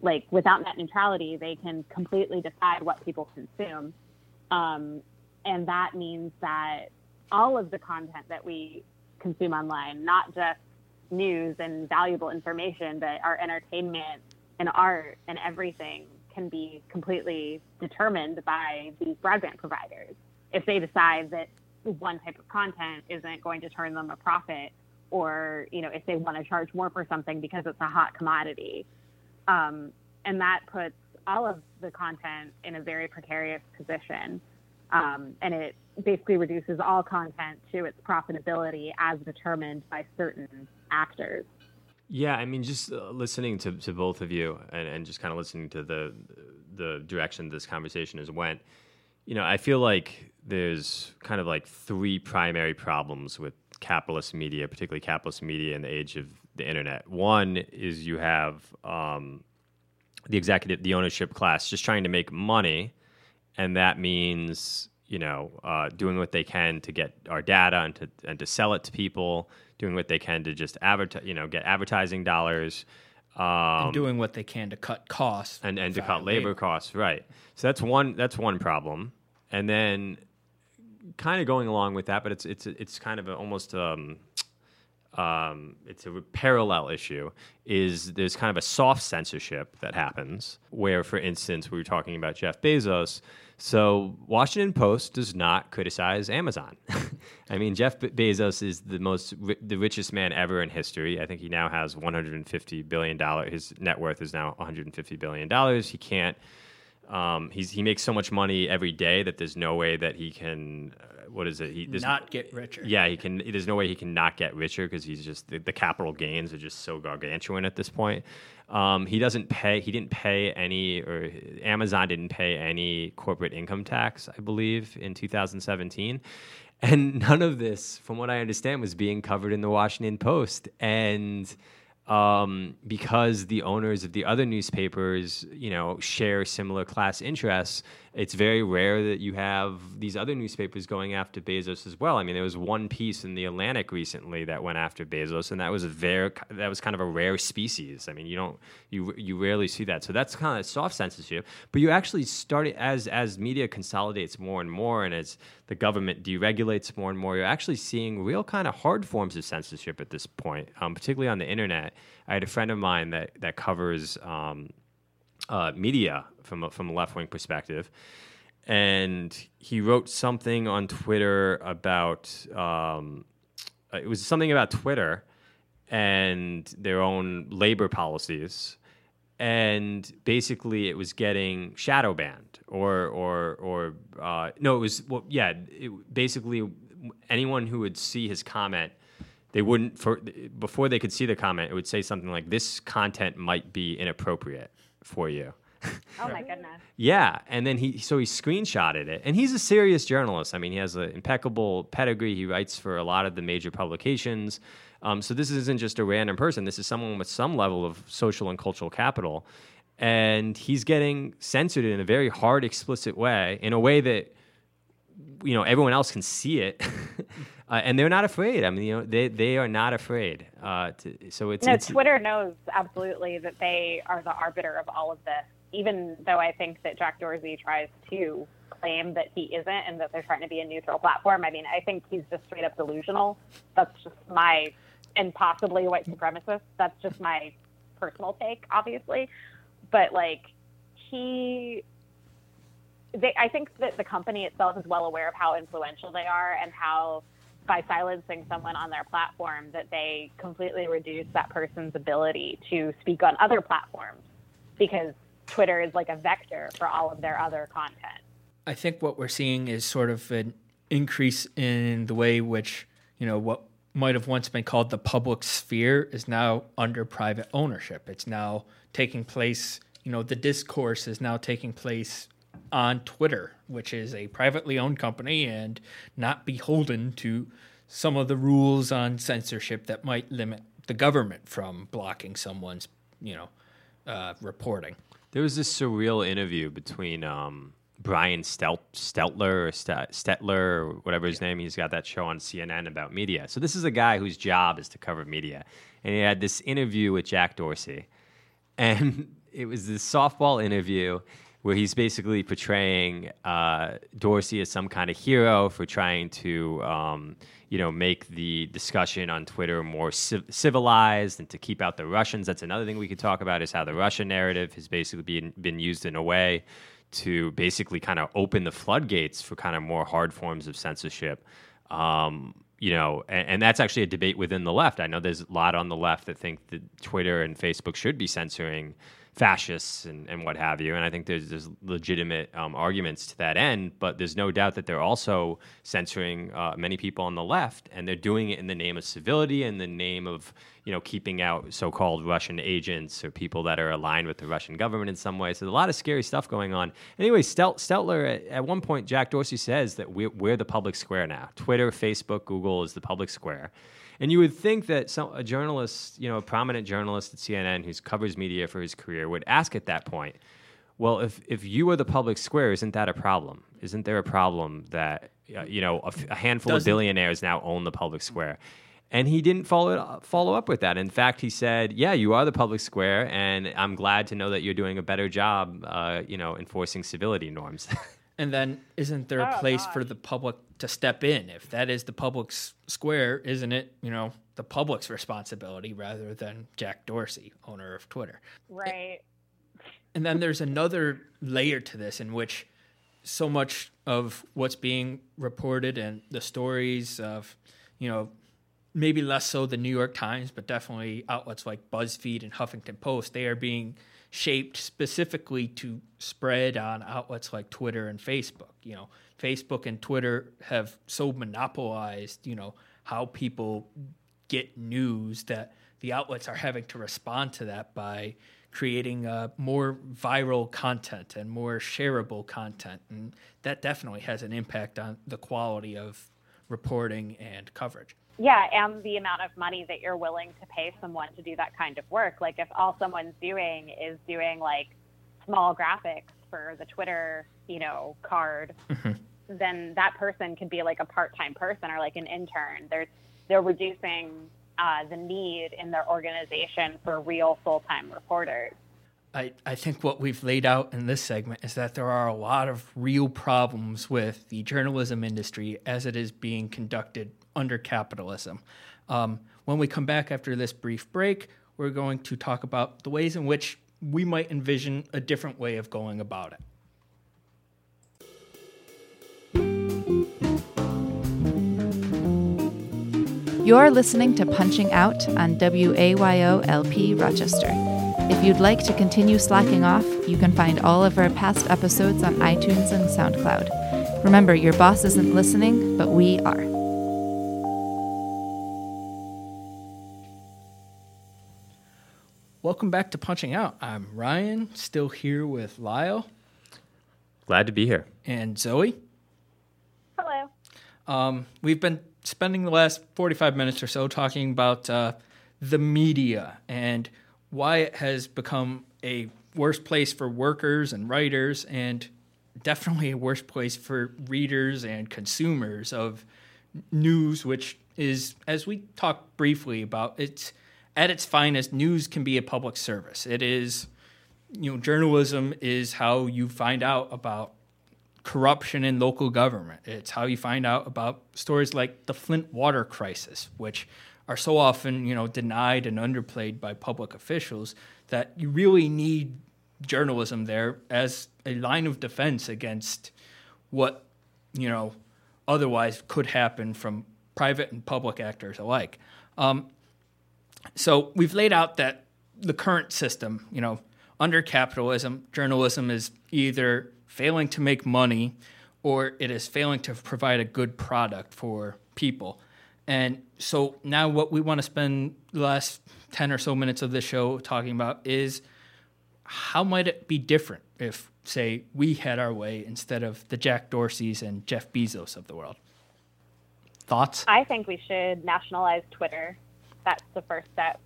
Like without net neutrality, they can completely decide what people consume, um, and that means that all of the content that we consume online, not just news and valuable information, but our entertainment and art and everything, can be completely determined by these broadband providers. If they decide that one type of content isn't going to turn them a profit or you know if they want to charge more for something because it's a hot commodity. Um, and that puts all of the content in a very precarious position. Um, and it basically reduces all content to its profitability as determined by certain actors yeah i mean just uh, listening to, to both of you and, and just kind of listening to the the direction this conversation has went you know, I feel like there's kind of like three primary problems with capitalist media, particularly capitalist media in the age of the internet. One is you have um, the executive, the ownership class just trying to make money, and that means you know uh, doing what they can to get our data and to and to sell it to people, doing what they can to just advertise, you know, get advertising dollars. Um, and doing what they can to cut costs and, and to cut labor, labor costs, right? So that's one that's one problem, and then kind of going along with that, but it's it's it's kind of a, almost um, um, it's a parallel issue is there's kind of a soft censorship that happens where for instance we were talking about jeff bezos so washington post does not criticize amazon. [LAUGHS] I mean jeff bezos is the most the richest man ever in history. I think he now has 150 billion dollars his net worth is now 150 billion dollars. He can't um, he's, he makes so much money every day that there's no way that he can uh, what is it? He not get richer. Yeah, he can. There's no way he can not get richer because he's just the, the, capital gains are just so gargantuan at this point. Um, he doesn't pay. He didn't pay any, or Amazon didn't pay any corporate income tax, I believe, in 2017. And none of this, from what I understand, was being covered in the Washington Post. And um, because the owners of the other newspapers, you know, share similar class interests, it's very rare that you have these other newspapers going after Bezos as well. I mean, there was one piece in the Atlantic recently that went after Bezos, and that was a very that was kind of a rare species. I mean, you don't you you rarely see that. So that's kind of soft censorship. But you actually start as as media consolidates more and more, and as the government deregulates more and more, you're actually seeing real kind of hard forms of censorship at this point, um, particularly on the internet. I had a friend of mine that that covers. Um, uh, media from a, from a left wing perspective, and he wrote something on Twitter about um, it was something about Twitter and their own labor policies, and basically it was getting shadow banned or or or uh, no, it was well, yeah, it, basically anyone who would see his comment they wouldn't for before they could see the comment it would say something like this content might be inappropriate for you. Oh my goodness. yeah, and then he so he screenshotted it, and he's a serious journalist. I mean, he has an impeccable pedigree. He writes for a lot of the major publications. Um, so this isn't just a random person. This is someone with some level of social and cultural capital, and he's getting censored in a very hard, explicit way, in a way that you know everyone else can see it. [LAUGHS] Uh, and they're not afraid. I mean, you know, they they are not afraid. Uh, to, so it's no. It's, Twitter knows absolutely that they are the arbiter of all of this. Even though I think that Jack Dorsey tries to claim that he isn't and that they're trying to be a neutral platform. I mean, I think he's just straight up delusional. That's just my and possibly white supremacist. That's just my personal take, obviously. But like he they, I think that the company itself is well aware of how influential they are and how by silencing someone on their platform that they completely reduce that person's ability to speak on other platforms because Twitter is like a vector for all of their other content. I think what we're seeing is sort of an increase in the way which, you know, what might have once been called the public sphere is now under private ownership. It's now taking place, you know, the discourse is now taking place on Twitter, which is a privately owned company and not beholden to some of the rules on censorship that might limit the government from blocking someone's, you know, uh, reporting. There was this surreal interview between um, Brian Stelt- Steltler or Stetler or whatever his name. He's got that show on CNN about media. So this is a guy whose job is to cover media, and he had this interview with Jack Dorsey, and [LAUGHS] it was this softball interview where he's basically portraying uh, Dorsey as some kind of hero for trying to, um, you know, make the discussion on Twitter more civ- civilized and to keep out the Russians. That's another thing we could talk about is how the Russian narrative has basically been been used in a way to basically kind of open the floodgates for kind of more hard forms of censorship. Um, you know, and, and, that's actually a debate within the left. I know there's a lot on the left that think that Twitter and Facebook should be censoring fascists and, and what have you. And I think there's, there's legitimate um, arguments to that end, but there's no doubt that they're also censoring uh, many people on the left, and they're doing it in the name of civility, in the name of you know keeping out so-called Russian agents or people that are aligned with the Russian government in some way. So there's a lot of scary stuff going on. Anyway, Stel- Steltler at, at, one point, Jack Dorsey says that we're, we're the public square now. Twitter, Facebook, Google is the public square. And you would think that some, a journalist, you know, a prominent journalist at CNN who covers media for his career would ask at that point, well, if, if you are the public square, isn't that a problem? Isn't there a problem that, uh, you know, a, a handful Doesn't. of billionaires now own the public square? And he didn't follow follow up with that. In fact, he said, "Yeah, you are the public square, and I'm glad to know that you're doing a better job, uh, you know, enforcing civility norms." [LAUGHS] And then isn't there a Oh, place for the public to step in? If that is the public's square, isn't it, you know, the public's responsibility rather than Jack Dorsey, owner of Twitter? Right. And then there's another layer to this in which so much of what's being reported and the stories of, you know, maybe less so the New York Times, but definitely outlets like BuzzFeed and Huffington Post, they are being shaped specifically to spread on outlets like Twitter and Facebook. You know, Facebook and Twitter have so monopolized, you know, how people get news that the outlets are having to respond to that by creating uh, more viral content and more shareable content. And that definitely has an impact on the quality of reporting and coverage. Yeah, and the amount of money that you're willing to pay someone to do that kind of work. Like if all someone's doing is doing like small graphics for the Twitter, you know, card, then that person could be like a part-time person or like an intern. They're they're reducing uh, the need in their organization for real full-time reporters. I, I think what we've laid out in this segment is that there are a lot of real problems with the journalism industry as it is being conducted under capitalism. Um, when we come back after this brief break, we're going to talk about the ways in which we might envision a different way of going about it. You're listening to Punching Out on WAYO LP Rochester. If you'd like to continue slacking off, you can find all of our past episodes on iTunes and SoundCloud. Remember, your boss isn't listening, but we are. Welcome back to Punching Out. I'm Ryan, still here with Lyle Glad to be here. and Zoe. Hello. Um, we've been spending the last 45 minutes or so talking about uh, the media and why it has become a worse place for workers and writers, and definitely a worse place for readers and consumers of news, which is, as we talked briefly about, it's at its finest, news can be a public service. It is, you know, journalism is how you find out about corruption in local government. It's how you find out about stories like the Flint water crisis, which are so often, you know, denied and underplayed by public officials that you really need journalism there as a line of defense against what, you know, otherwise could happen from private and public actors alike. Um, so we've laid out that the current system, you know, under capitalism, journalism is either failing to make money or it is failing to provide a good product for people. And so now what we want to spend the last 10 or so minutes of this show talking about is how might it be different if, say, we had our way instead of the Jack Dorseys and Jeff Bezos of the world? Thoughts? I think we should nationalize Twitter. That's the first step.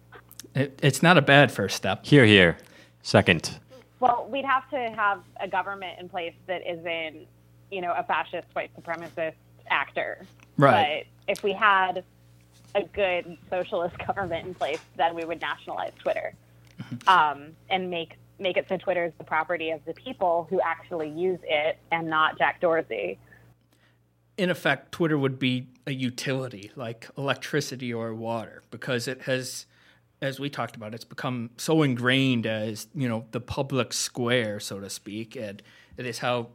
It, it's not a bad first step. Here, here. Second. Well, we'd have to have a government in place that isn't, you know, a fascist white supremacist actor. Right. But if we had a good socialist [LAUGHS] government in place, then we would nationalize Twitter um, and make make it so Twitter is the property of the people who actually use it and not Jack Dorsey. in effect, Twitter would be a utility like electricity or water because it has, as we talked about, it's become so ingrained as you know the public square, so to speak, and it is how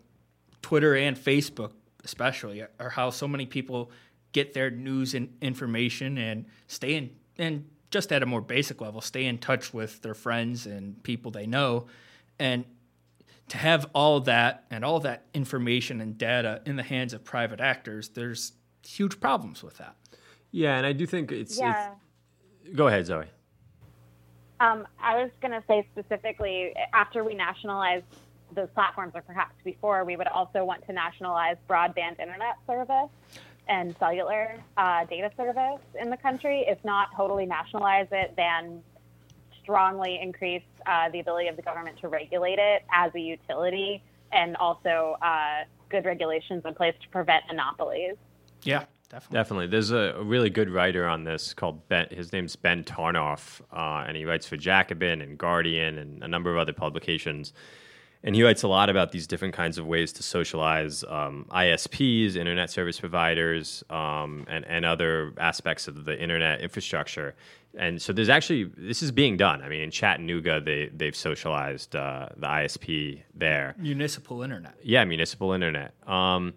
Twitter and Facebook, especially, are how so many people get their news and information and stay in and just at a more basic level, stay in touch with their friends and people they know, and to have all that and all that information and data in the hands of private actors, there's huge problems with that. Yeah, and I do think it's. Yeah. it's go ahead, Zoe. Um, I was going to say specifically, after we nationalize those platforms, or perhaps before, we would also want to nationalize broadband internet service and cellular uh, data service in the country. If not totally nationalize it, then strongly increase uh, the ability of the government to regulate it as a utility and also uh, good regulations in place to prevent monopolies. Yeah, definitely. Definitely. There's a, a really good writer on this called Ben. His name's Ben Tarnoff, uh, and he writes for Jacobin and Guardian and a number of other publications. And he writes a lot about these different kinds of ways to socialize um, ISPs, internet service providers, um, and and other aspects of the internet infrastructure. And so there's actually this is being done. I mean, in Chattanooga, they they've socialized uh, the ISP there. Municipal internet. Yeah, municipal internet. Um,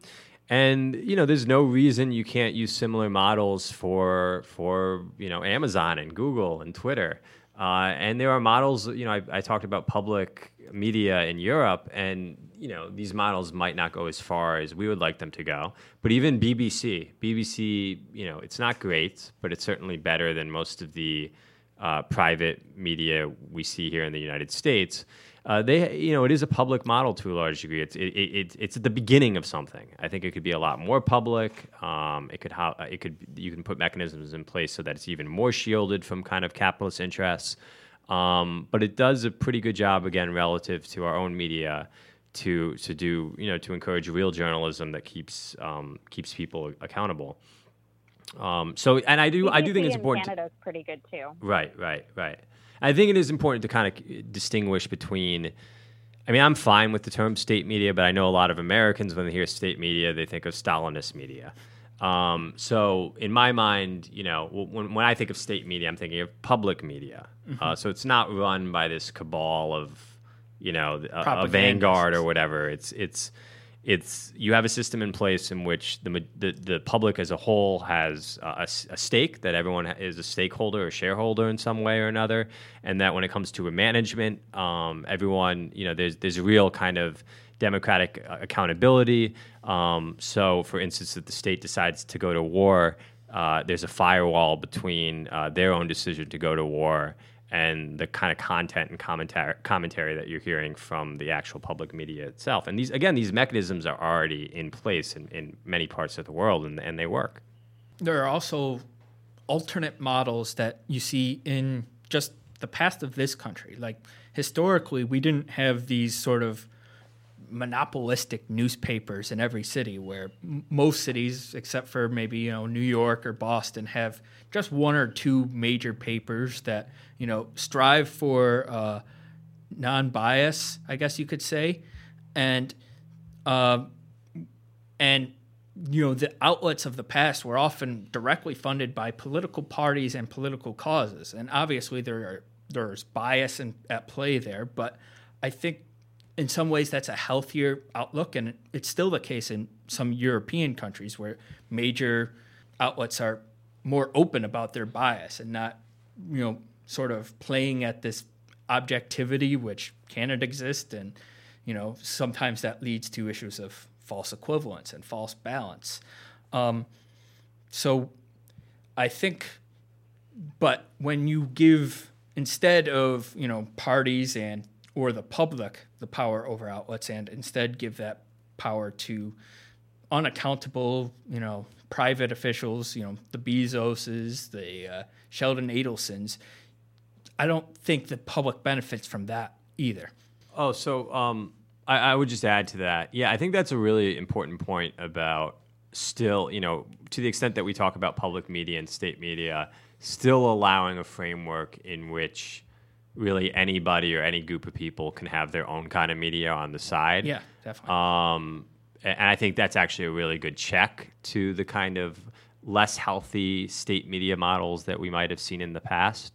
and you know, there's no reason you can't use similar models for for you know Amazon and Google and Twitter. Uh, and there are models. You know, I, I talked about public media in Europe, and you know these models might not go as far as we would like them to go. But even BBC, BBC, you know, it's not great, but it's certainly better than most of the uh, private media we see here in the United States. Uh, they, you know, it is a public model to a large degree. It's it, it, it's at the beginning of something. I think it could be a lot more public. Um, it could how it could you can put mechanisms in place so that it's even more shielded from kind of capitalist interests. Um, but it does a pretty good job again relative to our own media to to do you know to encourage real journalism that keeps um, keeps people accountable. Um, so and I do BBC I do think it's important. Canada's pretty good too. Right, right, right. I think it is important to kind of distinguish between. I mean, I'm fine with the term state media, but I know a lot of Americans, when they hear state media, they think of Stalinist media. Um, so, in my mind, you know, when, when I think of state media, I'm thinking of public media. Uh, so it's not run by this cabal of, you know, a, a vanguard or whatever. It's it's it's you have a system in place in which the the, the public as a whole has a, a stake that everyone is a stakeholder or shareholder in some way or another, and that when it comes to a management, um, everyone you know there's there's a real kind of democratic uh, accountability. Um, so, for instance, if the state decides to go to war, uh, there's a firewall between uh, their own decision to go to war and the kind of content and commentary, commentary that you're hearing from the actual public media itself. And these, again, these mechanisms are already in place in, in many parts of the world, and, and they work. There are also alternate models that you see in just the past of this country. Like historically, we didn't have these sort of monopolistic newspapers in every city where m- most cities except for maybe you know New York or Boston have just one or two major papers that you know strive for uh, non-bias I guess you could say. And uh, and you know the outlets of the past were often directly funded by political parties and political causes. And obviously there are there's bias in, at play there but I think in some ways that's a healthier outlook and it's still the case in some european countries where major outlets are more open about their bias and not you know sort of playing at this objectivity which cannot exist and you know sometimes that leads to issues of false equivalence and false balance. Um, so i think but when you give instead of you know parties and or the public the power over outlets and instead give that power to unaccountable you know private officials you know the bezoses the uh, sheldon adelsons i don't think the public benefits from that either Oh, so um, I, I would just add to that. Yeah, I think that's a really important point about still, you know, to the extent that we talk about public media and state media, still allowing a framework in which really anybody or any group of people can have their own kind of media on the side. yeah definitely Um, and I think that's actually a really good check to the kind of less healthy state media models that we might have seen in the past.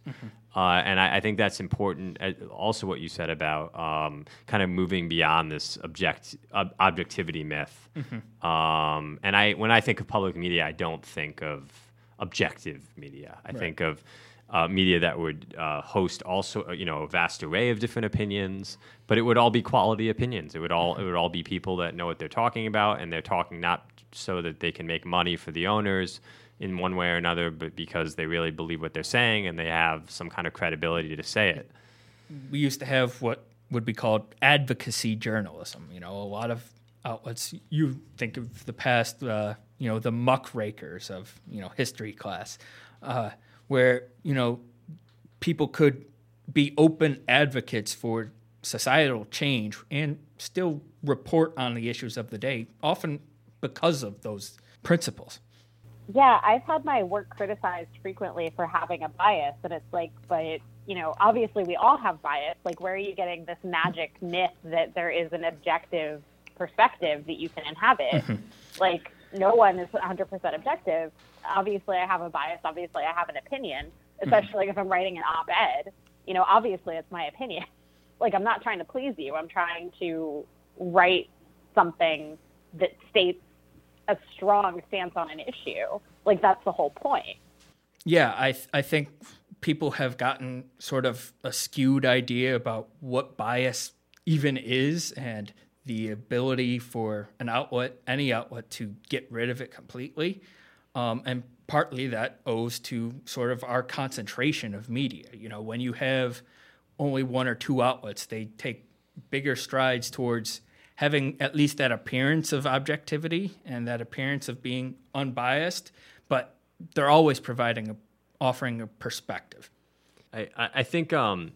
Uh, and I, I think that's important. uh, Also, what you said about um, kind of moving beyond this object ob- objectivity myth. Um, and I, when I think of public media, I don't think of objective media. I think of uh, media that would uh, host also uh, you know a vast array of different opinions, but it would all be quality opinions. It would all it would all be people that know what they're talking about, and they're talking not so that they can make money for the owners in one way or another, but because they really believe what they're saying and they have some kind of credibility to say it. we used to have what would be called advocacy journalism. You know, a lot of outlets. You think of the past, uh, you know, the muckrakers of you know history class, uh, where you know people could be open advocates for societal change and still report on the issues of the day, often because of those principles. Yeah, I've had my work criticized frequently for having a bias, and it's like, but you know, obviously we all have bias. Like, where are you getting this magic myth that there is an objective perspective that you can inhabit? Mm-hmm. like, no one is 100% objective. Obviously, I have a bias. Obviously, I have an opinion, mm-hmm. especially if I'm writing an op ed. You know, obviously, it's my opinion. [LAUGHS] Like, I'm not trying to please you, I'm trying to write something that states a strong stance on an issue. Like, that's the whole point. Yeah, I th- I think people have gotten sort of a skewed idea about what bias even is and the ability for an outlet, any outlet, to get rid of it completely. Um, and partly that owes to sort of our concentration of media. You know, when you have only one or two outlets, they take bigger strides towards having at least that appearance of objectivity and that appearance of being unbiased, but they're always providing a offering a perspective. I, I think, um,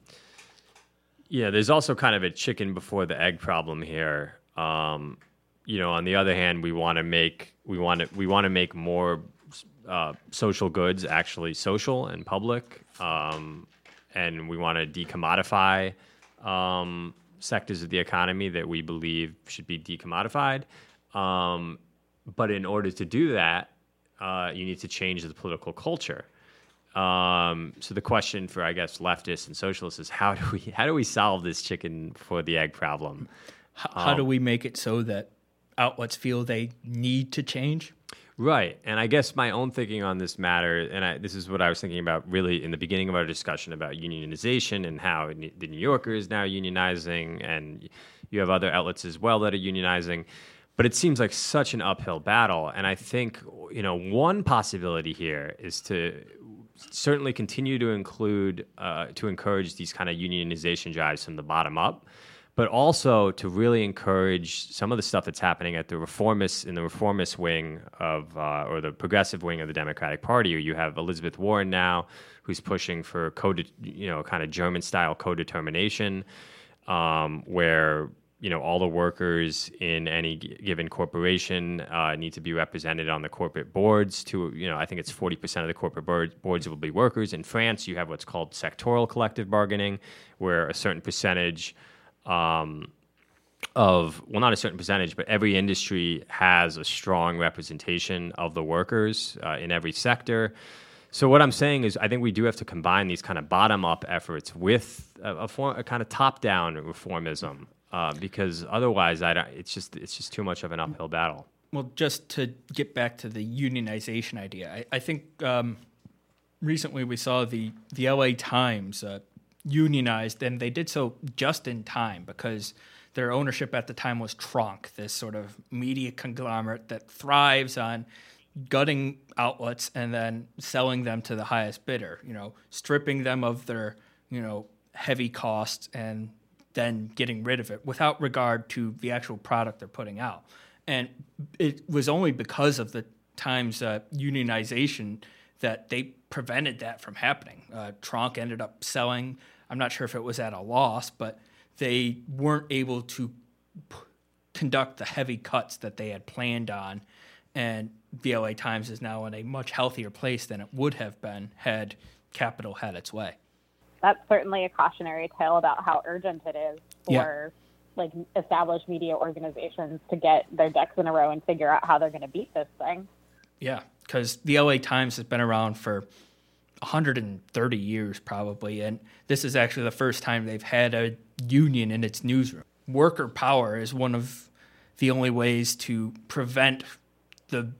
yeah, there's also kind of a chicken before the egg problem here. Um, you know, on the other hand, we want to make we want to we want to make more uh, social goods actually social and public, um, and we want to decommodify um, sectors of the economy that we believe should be decommodified. Um, but in order to do that, uh, you need to change the political culture. Um, so the question for I guess leftists and socialists is how do we how do we solve this chicken for the egg problem? H- how do we make it so that outlets feel they need to change? Right, and I guess my own thinking on this matter, and I, this is what I was thinking about really in the beginning of our discussion about unionization and how the New Yorker is now unionizing, and you have other outlets as well that are unionizing. But it seems like such an uphill battle, and I think you know one possibility here is to certainly continue to include uh, to encourage these kind of unionization drives from the bottom up but also to really encourage some of the stuff that's happening at the reformist in the reformist wing of uh, or the progressive wing of the Democratic Party. You have Elizabeth Warren now, who's pushing for code, you know, kind of German style co-determination, um, where you know all the workers in any given corporation uh, need to be represented on the corporate boards. To you know, I think it's forty percent of the corporate board, boards will be workers. In France, you have what's called sectoral collective bargaining, where a certain percentage um, of well, not a certain percentage, but every industry has a strong representation of the workers uh, in every sector. So what I'm saying is, I think we do have to combine these kind of bottom-up efforts with a, a, form, a kind of top-down reformism, uh, because otherwise, I don't, it's just it's just too much of an uphill battle. Well, just to get back to the unionization idea, I, I think um, recently we saw the the LA Times uh, unionized, and they did so just in time because their ownership at the time was Tronc, this sort of media conglomerate that thrives on gutting outlets and then selling them to the highest bidder, you know, stripping them of their, you know, heavy costs and then getting rid of it without regard to the actual product they're putting out. And it was only because of the Times uh, unionization that they prevented that from happening. Uh, Tronc ended up selling I'm not sure if it was at a loss, but they weren't able to p- conduct the heavy cuts that they had planned on. And the LA Times is now in a much healthier place than it would have been had capital had its way. That's certainly a cautionary tale about how urgent it is for Yeah. like established media organizations to get their ducks in a row and figure out how they're going to beat this thing. Yeah, because the LA Times has been around for 130 years probably, and this is actually the first time they've had a union in its newsroom. Worker power is one of the only ways to prevent the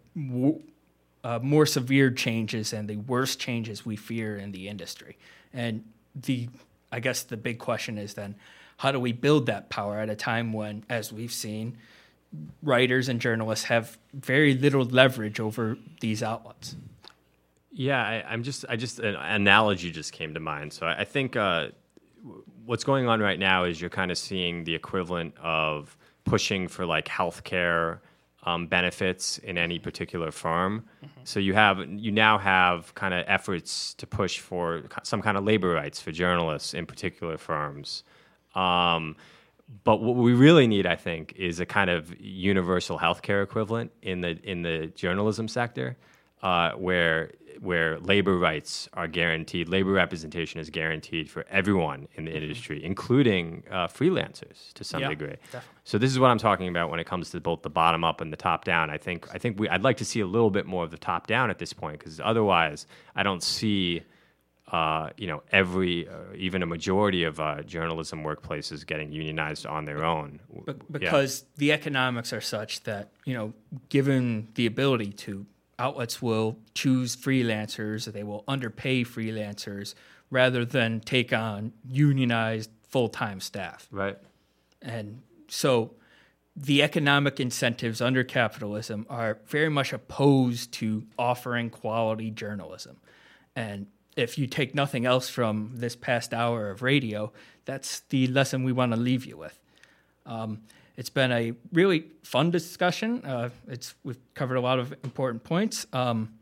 uh, more severe changes and the worst changes we fear in the industry. And the, I guess the big question is then, how do we build that power at a time when, as we've seen, writers and journalists have very little leverage over these outlets? Yeah, I, I'm just, I just, an analogy just came to mind. So I, I think uh, w- what's going on right now is you're kind of seeing the equivalent of pushing for like healthcare um, benefits in any particular firm. So you have, you now have kind of efforts to push for some kind of labor rights for journalists in particular firms. Um, but what we really need, I think, is a kind of universal healthcare equivalent in the in the journalism sector. Uh, where where labor rights are guaranteed, labor representation is guaranteed for everyone in the Mm-hmm. industry, including uh, freelancers to some Yeah, degree. definitely. So this is what I'm talking about when it comes to both the bottom up and the top down. I think I think we I'd like to see a little bit more of the top down at this point because otherwise I don't see uh, you know every uh, even a majority of uh, journalism workplaces getting unionized on their own. Be- Yeah. because the economics are such that you know given the ability to outlets will choose freelancers or they will underpay freelancers rather than take on unionized full-time staff right. and so the economic incentives under capitalism are very much opposed to offering quality journalism. And if you take nothing else from this past hour of radio, that's the lesson we want to leave you with. Um, it's been a really fun discussion. Uh, it's we've covered a lot of important points. Um,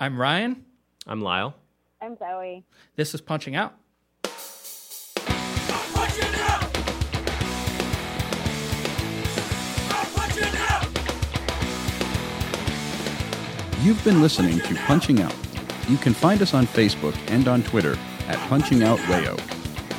I'm Ryan. I'm Lyle. I'm Zoe. This is Punching Out. You've been listening to Punching Out. You can find us on Facebook and on Twitter at Punching Out Wayo.